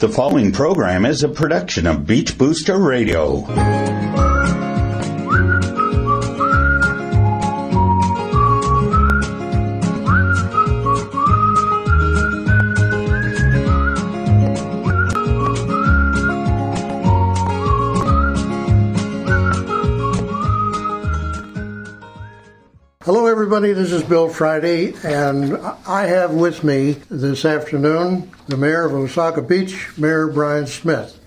The following program is a production of Beach Booster Radio. Everybody. This is Bill Friday, and I have with me this afternoon the mayor of Wasaga Beach, Mayor Brian Smith.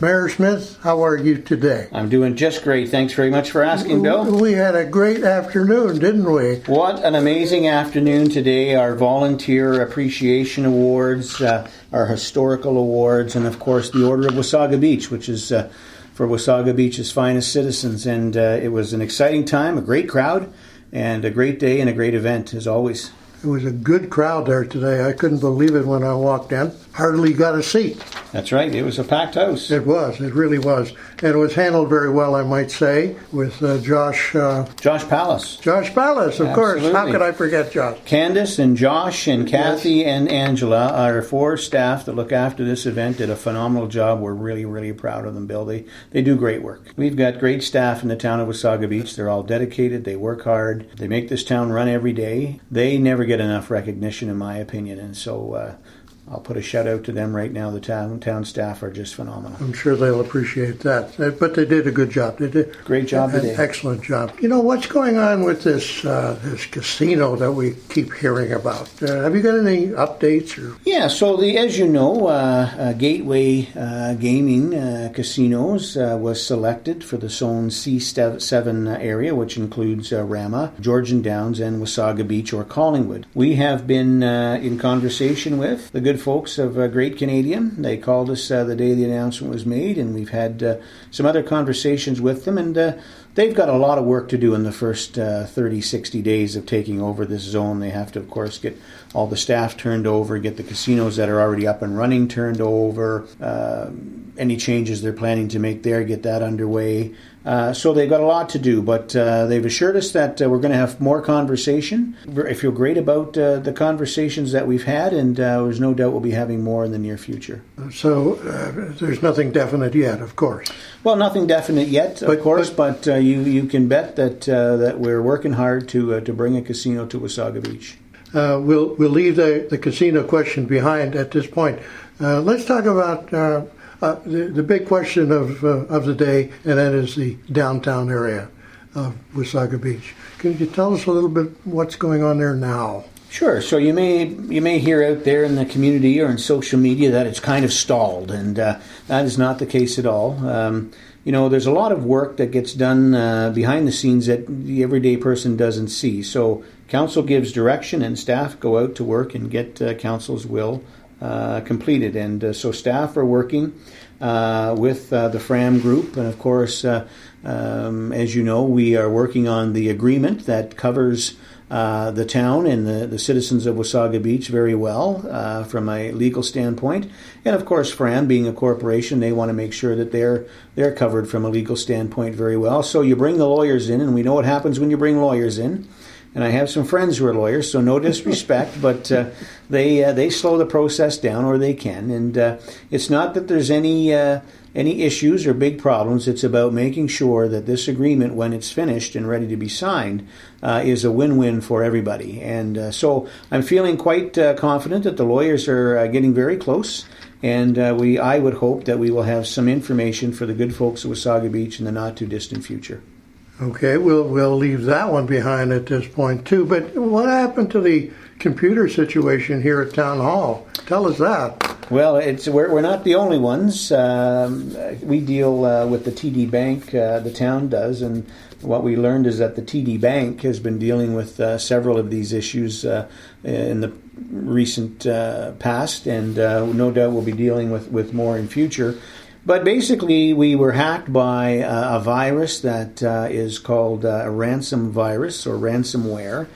Mayor Smith, how are you today? I'm doing just great. Thanks very much for asking, Bill. We had a great afternoon, didn't we? What an amazing afternoon today. Our volunteer appreciation awards, uh, our historical awards, and of course the Order of Wasaga Beach, which is uh, for Wasaga Beach's finest citizens. And uh, it was an exciting time, a great crowd, and a great day and a great event as always. It was a good crowd there today. I couldn't believe it when I walked in. Hardly got a seat. That's right. It was a packed house. It was. It really was, and it was handled very well, I might say, with uh, Josh. Uh, Josh Palace. Josh Palace, of course. How could I forget Josh? Candace and Josh and Kathy and Angela, our four staff that look after this event, did a phenomenal job. We're really, really proud of them, Bill. They, they do great work. We've got great staff in the town of Wasaga Beach. They're all dedicated. They work hard. They make this town run every day. They never get enough recognition, in my opinion. And so uh, I'll put a shout out to them right now. The town, town staff are just phenomenal. I'm sure they'll appreciate that. But they did a good job. They did Great job an today. excellent job. You know what's going on with this uh, this casino that we keep hearing about? Uh, have you got any updates or? Yeah, so the as you know, uh, uh, Gateway uh, Gaming uh, Casinos uh, was selected for the Zone C7 area, which includes uh, Rama, Georgian Downs, and Wasaga Beach or Collingwood. We have been uh, in conversation with the good folks of uh, Great Canadian. They called us uh, the day the announcement was made, and we've had uh, some other conversations with them, and uh, they've got a lot of work to do in the first uh, 30, 60 days of taking over this zone. They have to, of course, get all the staff turned over, get the casinos that are already up and running turned over, uh, any changes they're planning to make there, get that underway. Uh, so they've got a lot to do, but uh, they've assured us that uh, we're going to have more conversation. I feel great about uh, the conversations that we've had, and uh, there's no doubt we'll be having more in the near future. So uh, there's nothing definite yet, of course. Well, nothing definite yet, of course, but, uh, you you can bet that uh, that we're working hard to uh, to bring a casino to Wasaga Beach. Uh, we'll we'll leave the, the casino question behind at this point. Uh, let's talk about uh, the, the big question of uh, of the day, and that is the downtown area of Wasaga Beach. Can you tell us a little bit what's going on there now? Sure. So you may you may hear out there in the community or in social media that it's kind of stalled, and uh, that is not the case at all. Um, you know, there's a lot of work that gets done uh, behind the scenes that the everyday person doesn't see. So council gives direction, and staff go out to work and get uh, council's will uh, completed. And uh, so staff are working uh, with uh, the Fram group, and of course, uh, um, as you know, we are working on the agreement that covers the town and the, the citizens of Wasaga Beach very well from a legal standpoint. And of course, Fram, being a corporation, they want to make sure that they're they're covered from a legal standpoint very well. So you bring the lawyers in, and we know what happens when you bring lawyers in. And I have some friends who are lawyers, so no disrespect, but uh, they uh, they slow the process down, or they can. And uh, it's not that there's any uh, any issues or big problems. It's about making sure that this agreement, when it's finished and ready to be signed, uh, is a win-win for everybody. And uh, so I'm feeling quite uh, confident that the lawyers are uh, getting very close. And uh, we, I would hope that we will have some information for the good folks of Wasaga Beach in the not too distant future. Okay, we'll we'll leave that one behind at this point too. But what happened to the computer situation here at Town Hall? Tell us that. Well, it's we're, we're not the only ones. Um, we deal uh, with the TD Bank. Uh, the town does, and what we learned is that the TD Bank has been dealing with uh, several of these issues uh, in the recent uh, past, and uh, no doubt we'll be dealing with, with more in future. But basically, we were hacked by uh, a virus that uh, is called uh, a ransom virus or ransomware.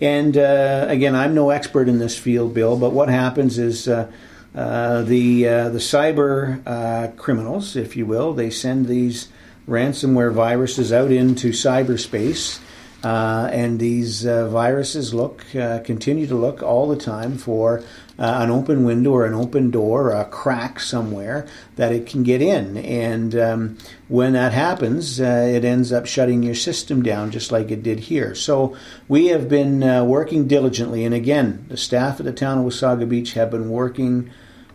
And uh, again, I'm no expert in this field, Bill, but what happens is uh, uh, the the cyber criminals, if you will, they send these ransomware viruses out into cyberspace, Uh, and these uh, viruses look uh, continue to look all the time for uh, an open window or an open door or a crack somewhere that it can get in. And um, when that happens, uh, it ends up shutting your system down just like it did here. So we have been uh, working diligently. And again, the staff at the town of Wasaga Beach have been working.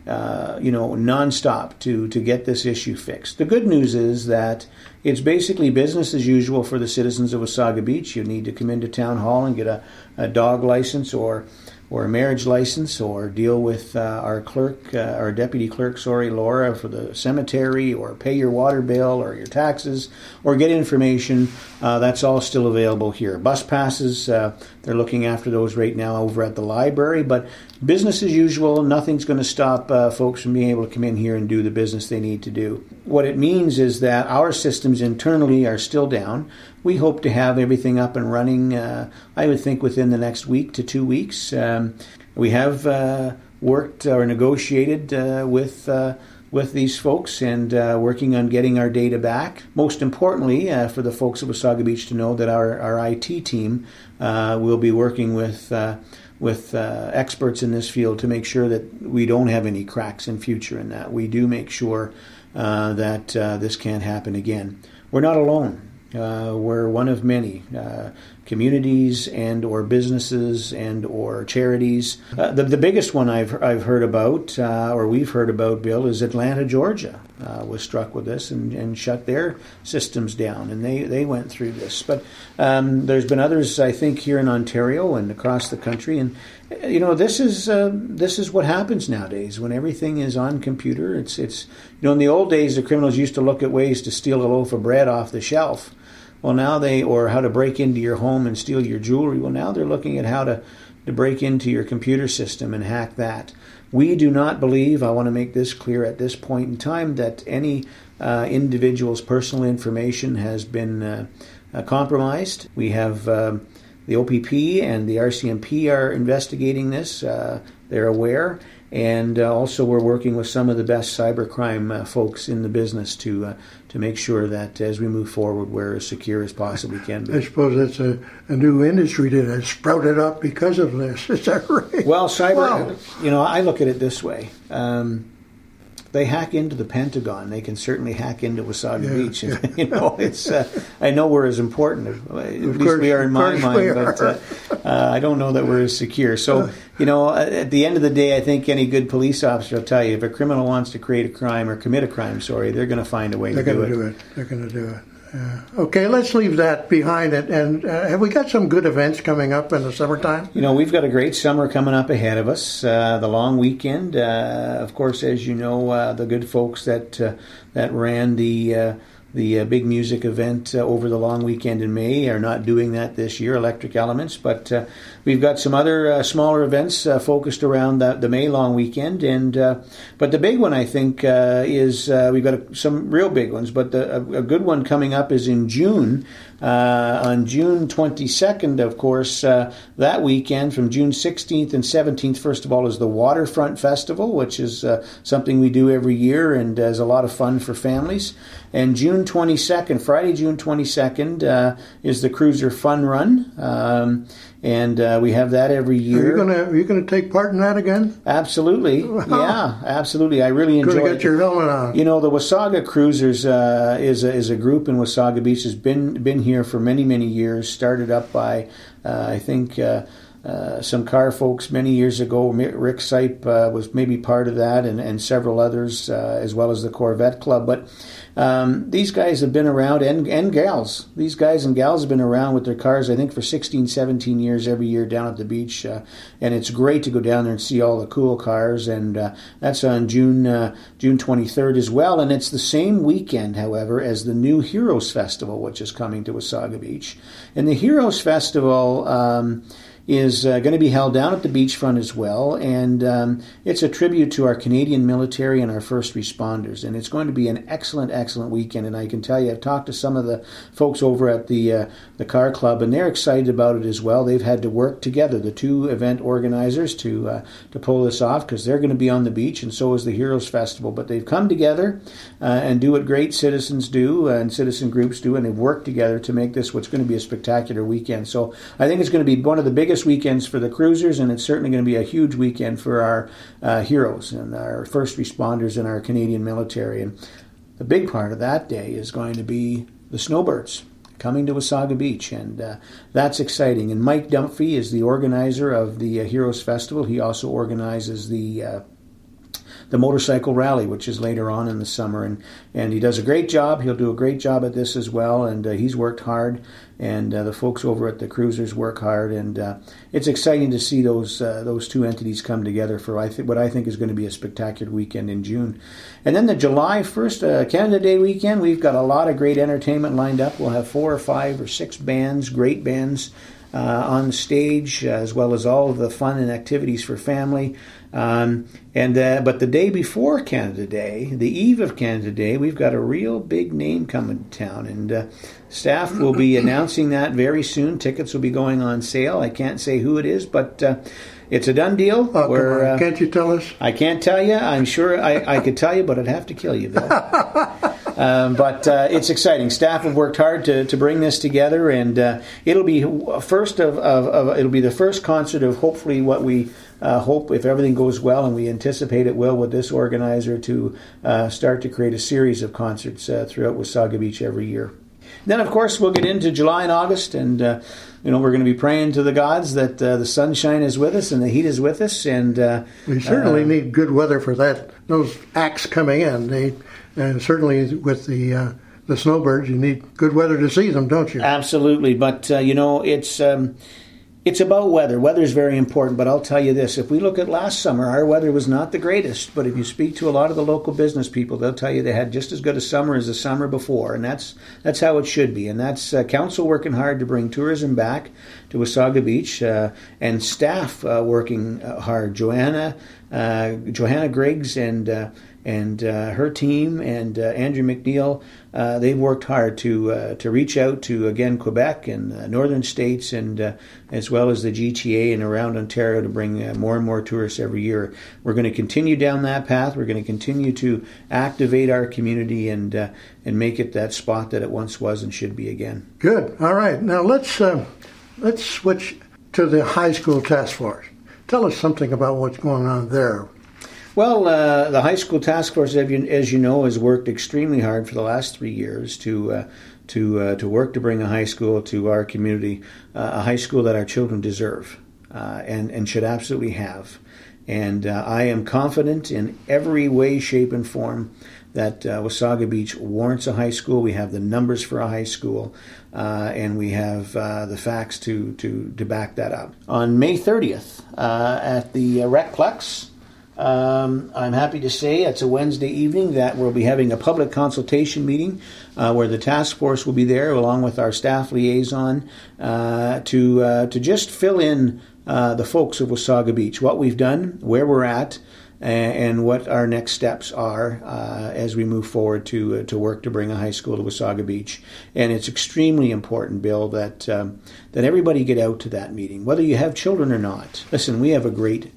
Uh, you know, nonstop to to get this issue fixed. The good news is that it's basically business as usual for the citizens of Wasaga Beach. You need to come into town hall and get a, a dog license or or a marriage license or deal with uh, our clerk, uh, our deputy clerk, sorry, Laura, for the cemetery or pay your water bill or your taxes or get information. Uh, that's all still available here. Bus passes, uh, they're looking after those right now over at the library, but business as usual. Nothing's going to stop uh, folks from being able to come in here and do the business they need to do. What it means is that our systems internally are still down. We hope to have everything up and running, uh, I would think, within the next week to two weeks. Um, we have uh, worked or negotiated with with these folks and uh, working on getting our data back. Most importantly, uh, for the folks at Wasaga Beach to know that our, our IT team uh, will be working with uh, with uh, experts in this field to make sure that we don't have any cracks in future in that. We do make sure uh, that this can't happen again. We're not alone. We're one of many communities and or businesses and or charities. Uh, the, the biggest one I've, I've heard about uh, or we've heard about, Bill, is Atlanta, Georgia uh, was struck with this and, and shut their systems down, and they, they went through this. But um, there's been others, I think, here in Ontario and across the country, and you know this is uh, this is what happens nowadays when everything is on computer. It's it's you know in the old days the criminals used to look at ways to steal a loaf of bread off the shelf. Well, now they, or how to break into your home and steal your jewelry. Well, now they're looking at how to, to break into your computer system and hack that. We do not believe, I want to make this clear at this point in time, that any uh, individual's personal information has been uh, uh, compromised. We have um, the OPP and the RCMP are investigating this. Uh, they're aware. And uh, also, we're working with some of the best cybercrime uh, folks in the business to uh, to make sure that as we move forward, we're as secure as possibly can be. I suppose that's a, a new industry that has sprouted up because of this. Is that right? Well, cyber. Wow. You know, I look at it this way. Um, they hack into the Pentagon. They can certainly hack into Wasaga yeah, Beach. And, yeah. you know, it's. Uh, I know we're as important. At of least course, we are in my mind, but uh, uh, I don't know that we're as secure. So, you know, uh, at the end of the day, I think any good police officer will tell you if a criminal wants to create a crime or commit a crime, sorry, they're going to find a way they're going to do it. do it. They're going to do it. Okay, let's leave that behind. It and uh, have we got some good events coming up in the summertime? You know, we've got a great summer coming up ahead of us. Uh, the long weekend, uh, of course, as you know, uh, the good folks that uh, that ran the uh, the uh, big music event uh, over the long weekend in May are not doing that this year, Electric Elements, but uh, we've got some other uh, smaller events uh, focused around the, the, May long weekend. And uh, but the big one, I think, is we've got some real big ones, but the, a, a, good one coming up is in June. on June 22nd, of course, that weekend from June 16th and 17th, first of all, is the Waterfront Festival, which is something we do every year and is a lot of fun for families. And June 22nd, Friday, June 22nd, uh, is the Cruiser Fun Run. Um, and uh, we have that every year. Are you gonna Are you gonna take part in that again? Absolutely, yeah, absolutely. I really enjoy. Gonna get your helmet on. You know, the Wasaga Cruisers uh, is a, is a group in Wasaga Beach has been been here for many many years. Started up by uh, I think. Uh, some car folks many years ago. Rick Sipe uh, was maybe part of that, and, and several others, uh, as well as the Corvette Club. But um, these guys have been around, and, and gals. These guys and gals have been around with their cars, I think, for 16, 17 years every year down at the beach. Uh, and it's great to go down there and see all the cool cars. And uh, that's on June June 23rd as well. And it's the same weekend, however, as the new Heroes Festival, which is coming to Wasaga Beach. And the Heroes Festival. Um, is uh, going to be held down at the beachfront as well, and um, it's a tribute to our Canadian military and our first responders. And it's going to be an excellent, excellent weekend. And I can tell you, I've talked to some of the folks over at the uh, the car club, and they're excited about it as well. They've had to work together, the two event organizers, to uh, to pull this off because they're going to be on the beach, and so is the Heroes Festival. But they've come together uh, and do what great citizens do and citizen groups do, and they've worked together to make this what's going to be a spectacular weekend. So I think it's going to be one of the biggest weekends for the cruisers, and it's certainly going to be a huge weekend for our uh, heroes and our first responders and our Canadian military. And the big part of that day is going to be the snowbirds coming to Wasaga Beach, and uh, that's exciting. And Mike Dunphy is the organizer of the uh, Heroes Festival. He also organizes the uh, the motorcycle rally, which is later on in the summer, and and he does a great job. He'll do a great job at this as well, and uh, he's worked hard. And uh, the folks over at the cruisers work hard, and uh, it's exciting to see those uh, those two entities come together for I think what I think is going to be a spectacular weekend in June. And then the July first uh, Canada Day weekend, we've got a lot of great entertainment lined up. We'll have four or five or six bands, great bands. Uh, on stage, as well as all of the fun and activities for family. Um, and uh, but the day before Canada Day, the eve of Canada Day, we've got a real big name coming to town, and uh, staff will be announcing that very soon. Tickets will be going on sale. I can't say who it is, but. Uh, it's a done deal. Oh, Where, uh, can't you tell us? I can't tell you. I'm sure I, I could tell you, but I'd have to kill you, Bill. um, but uh, it's exciting. Staff have worked hard to, to bring this together, and uh, it'll be first of, of, of, it'll be the first concert of hopefully what we uh, hope, if everything goes well, and we anticipate it will, with this organizer to uh, start to create a series of concerts uh, throughout Wasaga Beach every year. Then, of course, we'll get into July and August, and uh, you know we're going to be praying to the gods that uh, the sunshine is with us and the heat is with us. And uh, we certainly need good weather for that. Those acts coming in, they and certainly with the the snowbirds, you need good weather to see them, don't you? Absolutely, but you know it's. Um, it's about weather. Weather is very important, but I'll tell you this. If we look at last summer, our weather was not the greatest. But if you speak to a lot of the local business people, they'll tell you they had just as good a summer as the summer before. And that's that's how it should be. And that's uh, council working hard to bring tourism back to Wasaga Beach uh, and staff uh, working uh, hard. Joanna, uh, Johanna Griggs and uh, and uh, her team and uh, Andrew McNeil, uh, they've worked hard to uh, to reach out to again Quebec and northern states and uh, as well as the GTA and around Ontario to bring uh, more and more tourists every year. We're going to continue down that path. We're going to continue to activate our community and and make it that spot that it once was and should be again. Good. All right. Now let's let's switch to the high school task force. Tell us something about what's going on there. Well, uh, the high school task force, as you know, has worked extremely hard for the last three years to uh, to uh, to work to bring a high school to our community, uh, a high school that our children deserve uh, and and should absolutely have. And uh, I am confident in every way, shape, and form that Wasaga Beach warrants a high school. We have the numbers for a high school, and we have the facts to, to to back that up. On May 30th at the Recplex. Um, I'm happy to say it's a Wednesday evening that we'll be having a public consultation meeting uh, where the task force will be there along with our staff liaison uh, to uh, to just fill in uh, the folks of Wasaga Beach, what we've done, where we're at, and what our next steps are uh, as we move forward to uh, to work to bring a high school to Wasaga Beach. And it's extremely important, Bill, that um, that everybody get out to that meeting, whether you have children or not. Listen, we have a great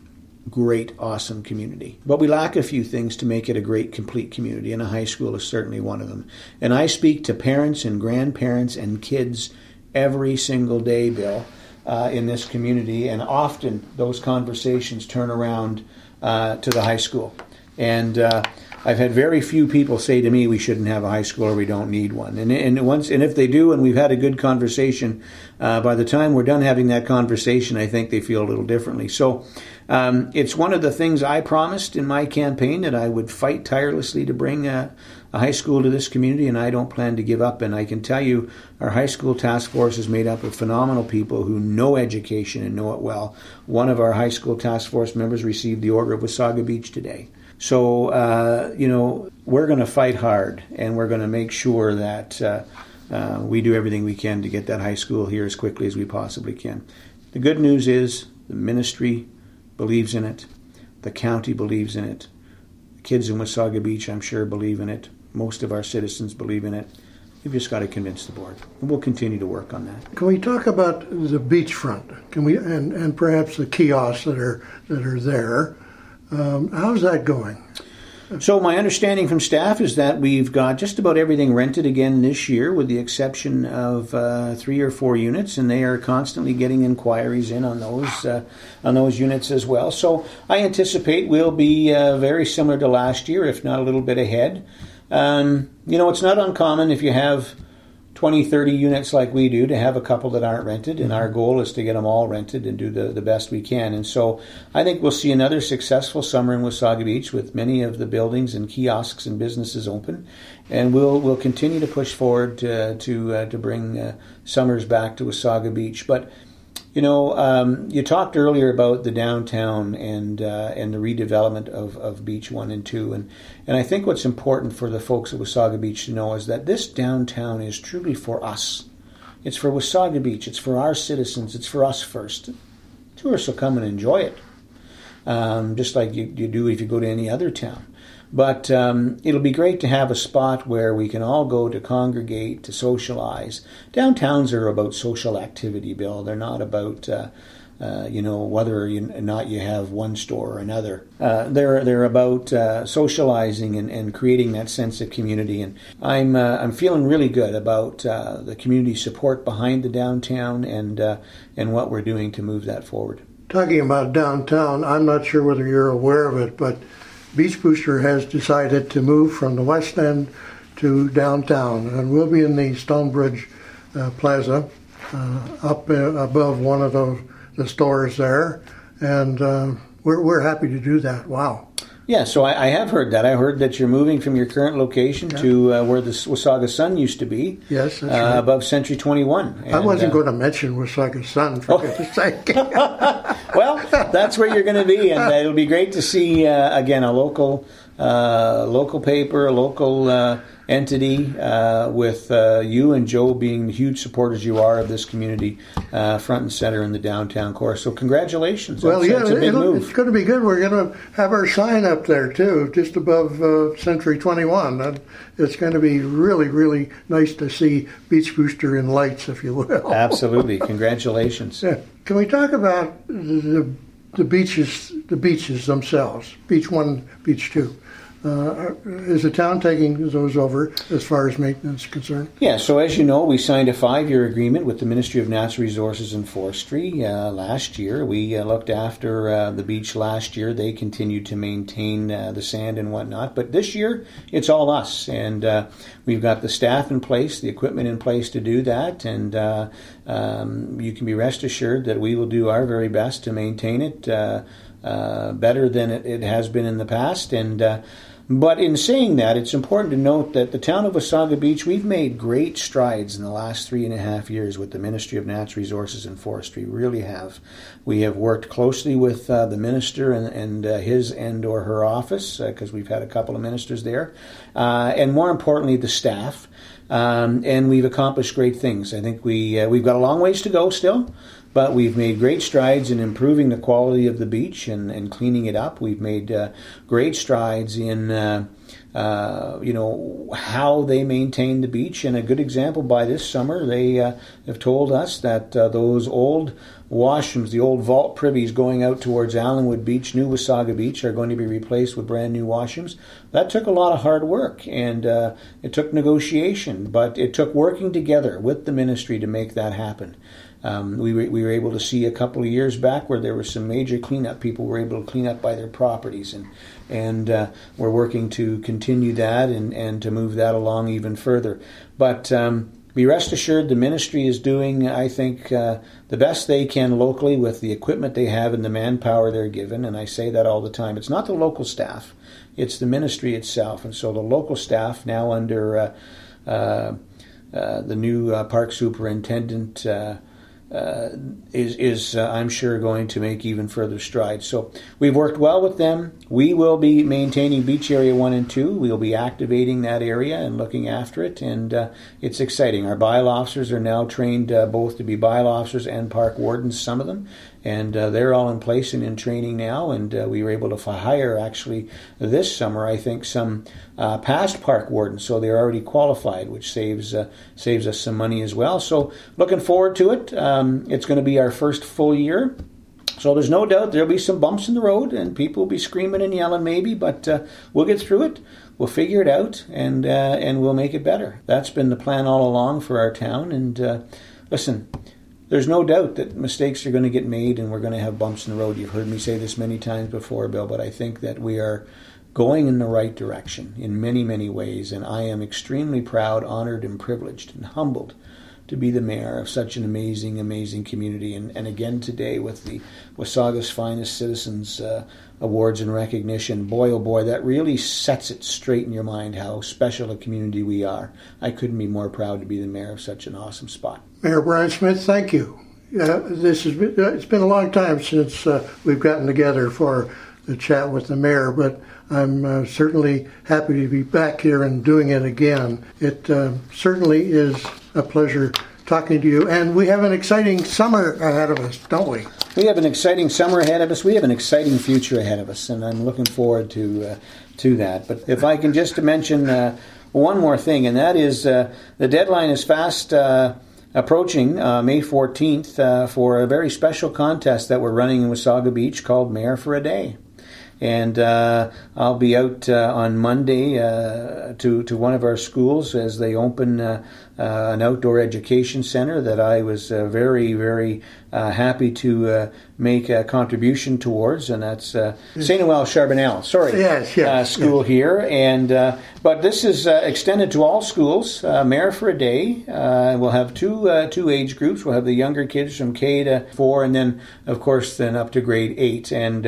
great, awesome community. But we lack a few things to make it a great, complete community, and a high school is certainly one of them. And I speak to parents and grandparents and kids every single day, Bill, uh, in this community, and often those conversations turn around uh, to the high school. And uh, I've had very few people say to me we shouldn't have a high school or we don't need one. And, and once and if they do, and we've had a good conversation, uh, by the time we're done having that conversation, I think they feel a little differently. So um, it's one of the things I promised in my campaign that I would fight tirelessly to bring a, a high school to this community, and I don't plan to give up. And I can tell you, our high school task force is made up of phenomenal people who know education and know it well. One of our high school task force members received the Order of Wasaga Beach today. So, uh, you know, we're going to fight hard and we're going to make sure that uh, uh, we do everything we can to get that high school here as quickly as we possibly can. the good news is the ministry believes in it, the county believes in it, the kids in Wasaga Beach, I'm sure, believe in it. Most of our citizens believe in it. We've just got to convince the board, and we'll continue to work on that. Can we talk about the beachfront? Can we and, and perhaps the kiosks that are that are there? Um, how's that going? So my understanding from staff is that we've got just about everything rented again this year, with the exception of uh, three or four units, and they are constantly getting inquiries in on those uh, on those units as well. So I anticipate we'll be uh, very similar to last year, if not a little bit ahead. Um, you know, it's not uncommon if you have 20, 30 units like we do to have a couple that aren't rented, and our goal is to get them all rented and do the, the best we can. And so I think we'll see another successful summer in Wasaga Beach with many of the buildings and kiosks and businesses open, and we'll we'll continue to push forward to to, uh, to bring uh, summers back to Wasaga Beach. But you know, um, you talked earlier about the downtown and uh, and the redevelopment of, of Beach One and Two, and and I think what's important for the folks at Wasaga Beach to know is that this downtown is truly for us. It's for Wasaga Beach. It's for our citizens. It's for us first. Tourists will come and enjoy it, um, just like you, you do if you go to any other town. But um, it'll be great to have a spot where we can all go to congregate, to socialize. Downtowns are about social activity, Bill. They're not about. Uh, uh, you know whether or not you have one store or another. Uh, they're they're about uh, socializing and, and creating that sense of community. And I'm uh, I'm feeling really good about uh, the community support behind the downtown and and what we're doing to move that forward. Talking about downtown, I'm not sure whether you're aware of it, but Beach Booster has decided to move from the west end to downtown, and we'll be in the Stonebridge uh, Plaza, uh, up uh, above one of the, the stores there, and uh, we're, we're happy to do that. Wow. Yeah, so I, I, have heard that. I heard that you're moving from your current location yeah. to uh, where the Wasaga Sun used to be. Yes, uh, right. above Century 21. And, I wasn't uh, going to mention Wasaga Sun, for oh. goodness sake. well, that's where you're going to be, and uh, it'll be great to see, uh, again, a local uh, local paper, a local entity uh, with uh, you and Joe being the huge supporters you are of this community uh, front and center in the downtown core. So congratulations. Well, that's, yeah, that's it's going to be good. We're going to have our sign up there too, just above uh, Century 21. And it's going to be really, really nice to see Beach Booster in lights, if you will. Absolutely. Congratulations. Yeah. Can we talk about the, the beaches, the beaches themselves, Beach One, Beach Two? Uh, is the town taking those over as far as maintenance is concerned? Yeah, so as you know, we signed a five year agreement with the Ministry of Natural Resources and Forestry uh, last year. We uh, looked after uh, the beach last year. They continued to maintain uh, the sand and whatnot. But this year, it's all us. And uh, we've got the staff in place, the equipment in place to do that. And um, you can be rest assured that we will do our very best to maintain it better than it, it, has been in the past. And but in saying that, it's important to note that the town of Wasaga Beach, we've made great strides in the last three and a half years with the Ministry of Natural Resources and Forestry. Really have. We have worked closely with uh, the minister and, and uh, his and or her office because uh, we've had a couple of ministers there, uh, and more importantly, the staff. Um, and we've accomplished great things. I think we uh, we've got a long ways to go still, but we've made great strides in improving the quality of the beach and, and cleaning it up. We've made uh, great strides in, uh, uh, you know, how they maintain the beach. And a good example by this summer, they uh, have told us that uh, those old washrooms, the old vault privies going out towards Allenwood Beach, New Wasaga Beach, are going to be replaced with brand new washrooms. That took a lot of hard work and uh, it took negotiation, but it took working together with the ministry to make that happen. Um, we, were, we were able to see a couple of years back where there was some major cleanup. People were able to clean up by their properties, and and uh, we're working to continue that and, and to move that along even further. But um, be rest assured, the ministry is doing, I think, uh, the best they can locally with the equipment they have and the manpower they're given. And I say that all the time. It's not the local staff; it's the ministry itself. And so the local staff now under uh, uh, uh the new uh, park superintendent. Uh, is, is uh, I'm sure going to make even further strides. So we've worked well with them. We will be maintaining Beach Area 1 and 2. We'll be activating that area and looking after it, and uh, it's exciting. Our bylaw officers are now trained uh, both to be bylaw officers and park wardens, some of them, and uh, they're all in place and in training now. And uh, we were able to hire actually this summer, I think, some uh, past park wardens, so they're already qualified, which saves uh, saves us some money as well. So looking forward to it. Um, it's going to be our first full year. So there's no doubt there'll be some bumps in the road, and people will be screaming and yelling maybe, but uh, we'll get through it. We'll figure it out, and uh, and we'll make it better. That's been the plan all along for our town. And listen, there's no doubt that mistakes are going to get made and we're going to have bumps in the road. You've heard me say this many times before, Bill, but I think that we are going in the right direction in many, many ways. And I am extremely proud, honored, and privileged and humbled to be the mayor of such an amazing, amazing community. And, and again today with the Wasaga's Finest Citizens uh, Awards and recognition, boy oh boy, that really sets it straight in your mind how special a community we are. I couldn't be more proud to be the mayor of such an awesome spot. Mayor Brian Smith, thank you. Uh, this has been, uh, it's been a long time since uh, we've gotten together for the chat with the mayor, but I'm uh, certainly happy to be back here and doing it again. It uh, certainly is a pleasure talking to you, and we have an exciting summer ahead of us, don't we? We have an exciting summer ahead of us. We have an exciting future ahead of us, and I'm looking forward to uh, to that. But if I can just mention uh, one more thing, and that is uh, the deadline is fast approaching uh, May 14th uh, for a very special contest that we're running in Wasaga Beach called Mayor for a Day and uh, I'll be out uh, on Monday uh, to to one of our schools as they open uh, uh, an outdoor education center that I was uh, very very happy to make a contribution towards, and that's uh, Saint Noel Chabanel. Sorry, yes, yes, school yes. here, and but this is extended to all schools. Mayor for a day. we'll have two two age groups. We'll have the younger kids from K to four, and then of course then up to grade eight, and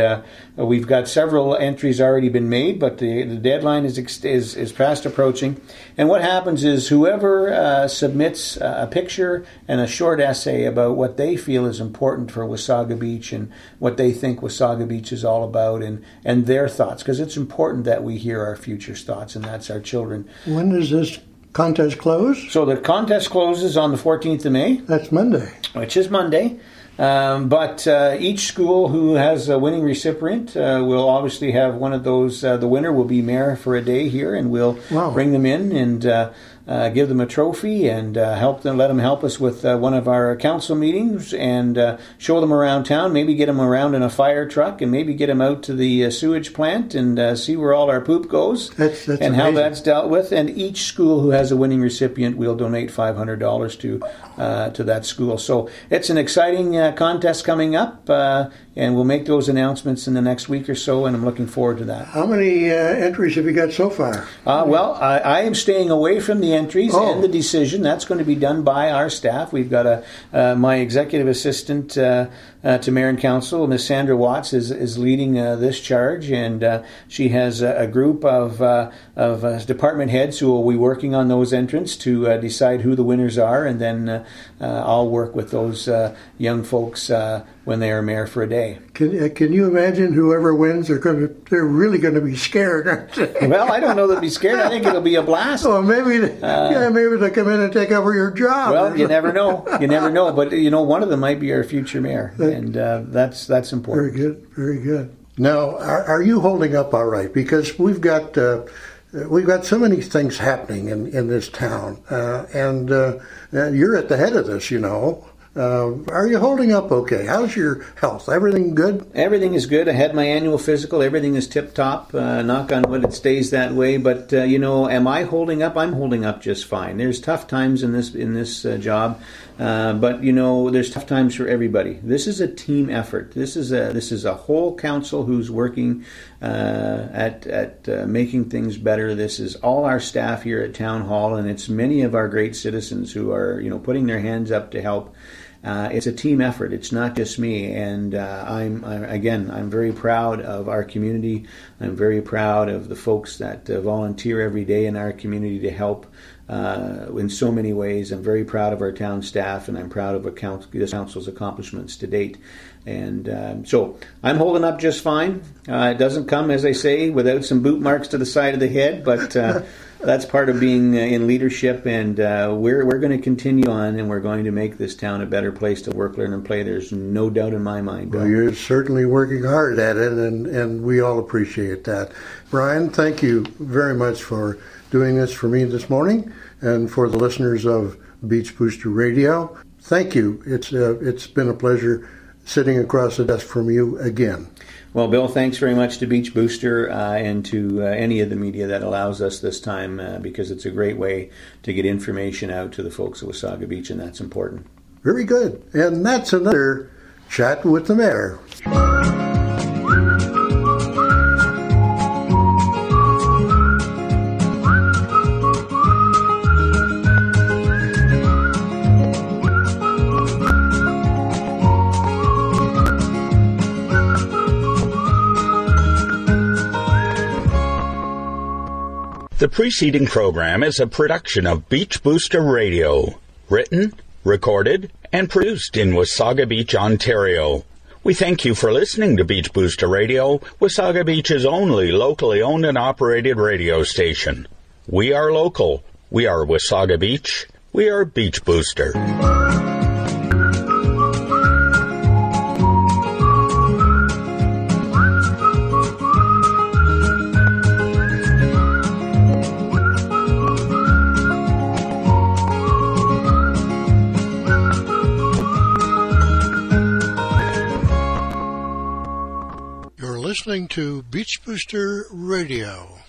we've got several entries already been made, but the, the deadline is, is, is fast approaching. And what happens is whoever uh, submits a picture and a short essay about what they feel is important for Wasaga Beach and what they think Wasaga Beach is all about and, and their thoughts, because it's important that we hear our future's thoughts, and that's our children. When does this contest close? So the contest closes on the 14th of May. That's Monday. Which is Monday. Um, but uh, each school who has a winning recipient uh, will obviously have one of those. Uh, the winner will be mayor for a day here, and we'll wow. bring them in and uh, give them a trophy and uh, help them, let them help us with uh, one of our council meetings and uh, show them around town. Maybe get them around in a fire truck and maybe get them out to the uh, sewage plant and uh, see where all our poop goes that's, that's and amazing. how that's dealt with. And each school who has a winning recipient we'll donate five hundred dollars to to that school. So it's an exciting contest coming up, and we'll make those announcements in the next week or so. And I'm looking forward to that. How many uh, entries have you got so far? Uh, well, I, I am staying away from the entries oh. and the decision. That's going to be done by our staff. We've got a uh, my executive assistant uh, uh, uh, to mayor and council, Miss Sandra Watts, is is leading uh, this charge, and uh, she has a, a group of uh, of department heads who will be working on those entrants to decide who the winners are, and then I'll work with those young folks when they are mayor for a day. Can, can you imagine whoever wins? They're going to, they're really going to be scared. well, I don't know they'll be scared. I think it'll be a blast. Oh, maybe uh, yeah, maybe they'll come in and take over your job. Well, you never know. You never know. But you know, one of them might be our future mayor, and uh, that's that's important. Very good. Very good. Now, are, are you holding up all right? Because we've got. Uh, we've got so many things happening in, in this town, uh, and uh, you're at the head of this, you know. Uh, are you holding up okay? How's your health? Everything good? Everything is good. I had my annual physical. Everything is tip top. Uh, knock on wood, it stays that way. But uh, you know, am I holding up? I'm holding up just fine. There's tough times in this in this uh, job, uh, but you know, there's tough times for everybody. This is a team effort. This is a this is a whole council who's working uh, at at making things better. This is all our staff here at town hall, and it's many of our great citizens who are you know putting their hands up to help. Uh, it's a team effort. It's not just me. And uh, I'm, I'm, again, I'm very proud of our community I'm very proud of the folks that uh, volunteer every day in our community to help uh, in so many ways. I'm very proud of our town staff, and I'm proud of council, this council's accomplishments to date. And um, so I'm holding up just fine. Uh, it doesn't come, as I say, without some boot marks to the side of the head, but uh, that's part of being uh, in leadership. And uh, we're we're going to continue on, and we're going to make this town a better place to work, learn, and play. There's no doubt in my mind. Well, you're certainly working hard at it, and and we all appreciate that. Brian, thank you very much for doing this for me this morning, and for the listeners of Beach Booster Radio. Thank you. It's uh, it's been a pleasure sitting across the desk from you again. Well, Bill, thanks very much to Beach Booster uh, and to uh, any of the media that allows us this time uh, because it's a great way to get information out to the folks at Wasaga Beach, and that's important. Very good. And that's another chat with the mayor. The preceding program is a production of Beach Booster Radio, written, recorded, and produced in Wasaga Beach, Ontario. We thank you for listening to Beach Booster Radio, Wasaga Beach's only locally owned and operated radio station. We are local. We are Wasaga Beach. We are Beach Booster. Listening to Beach Booster Radio.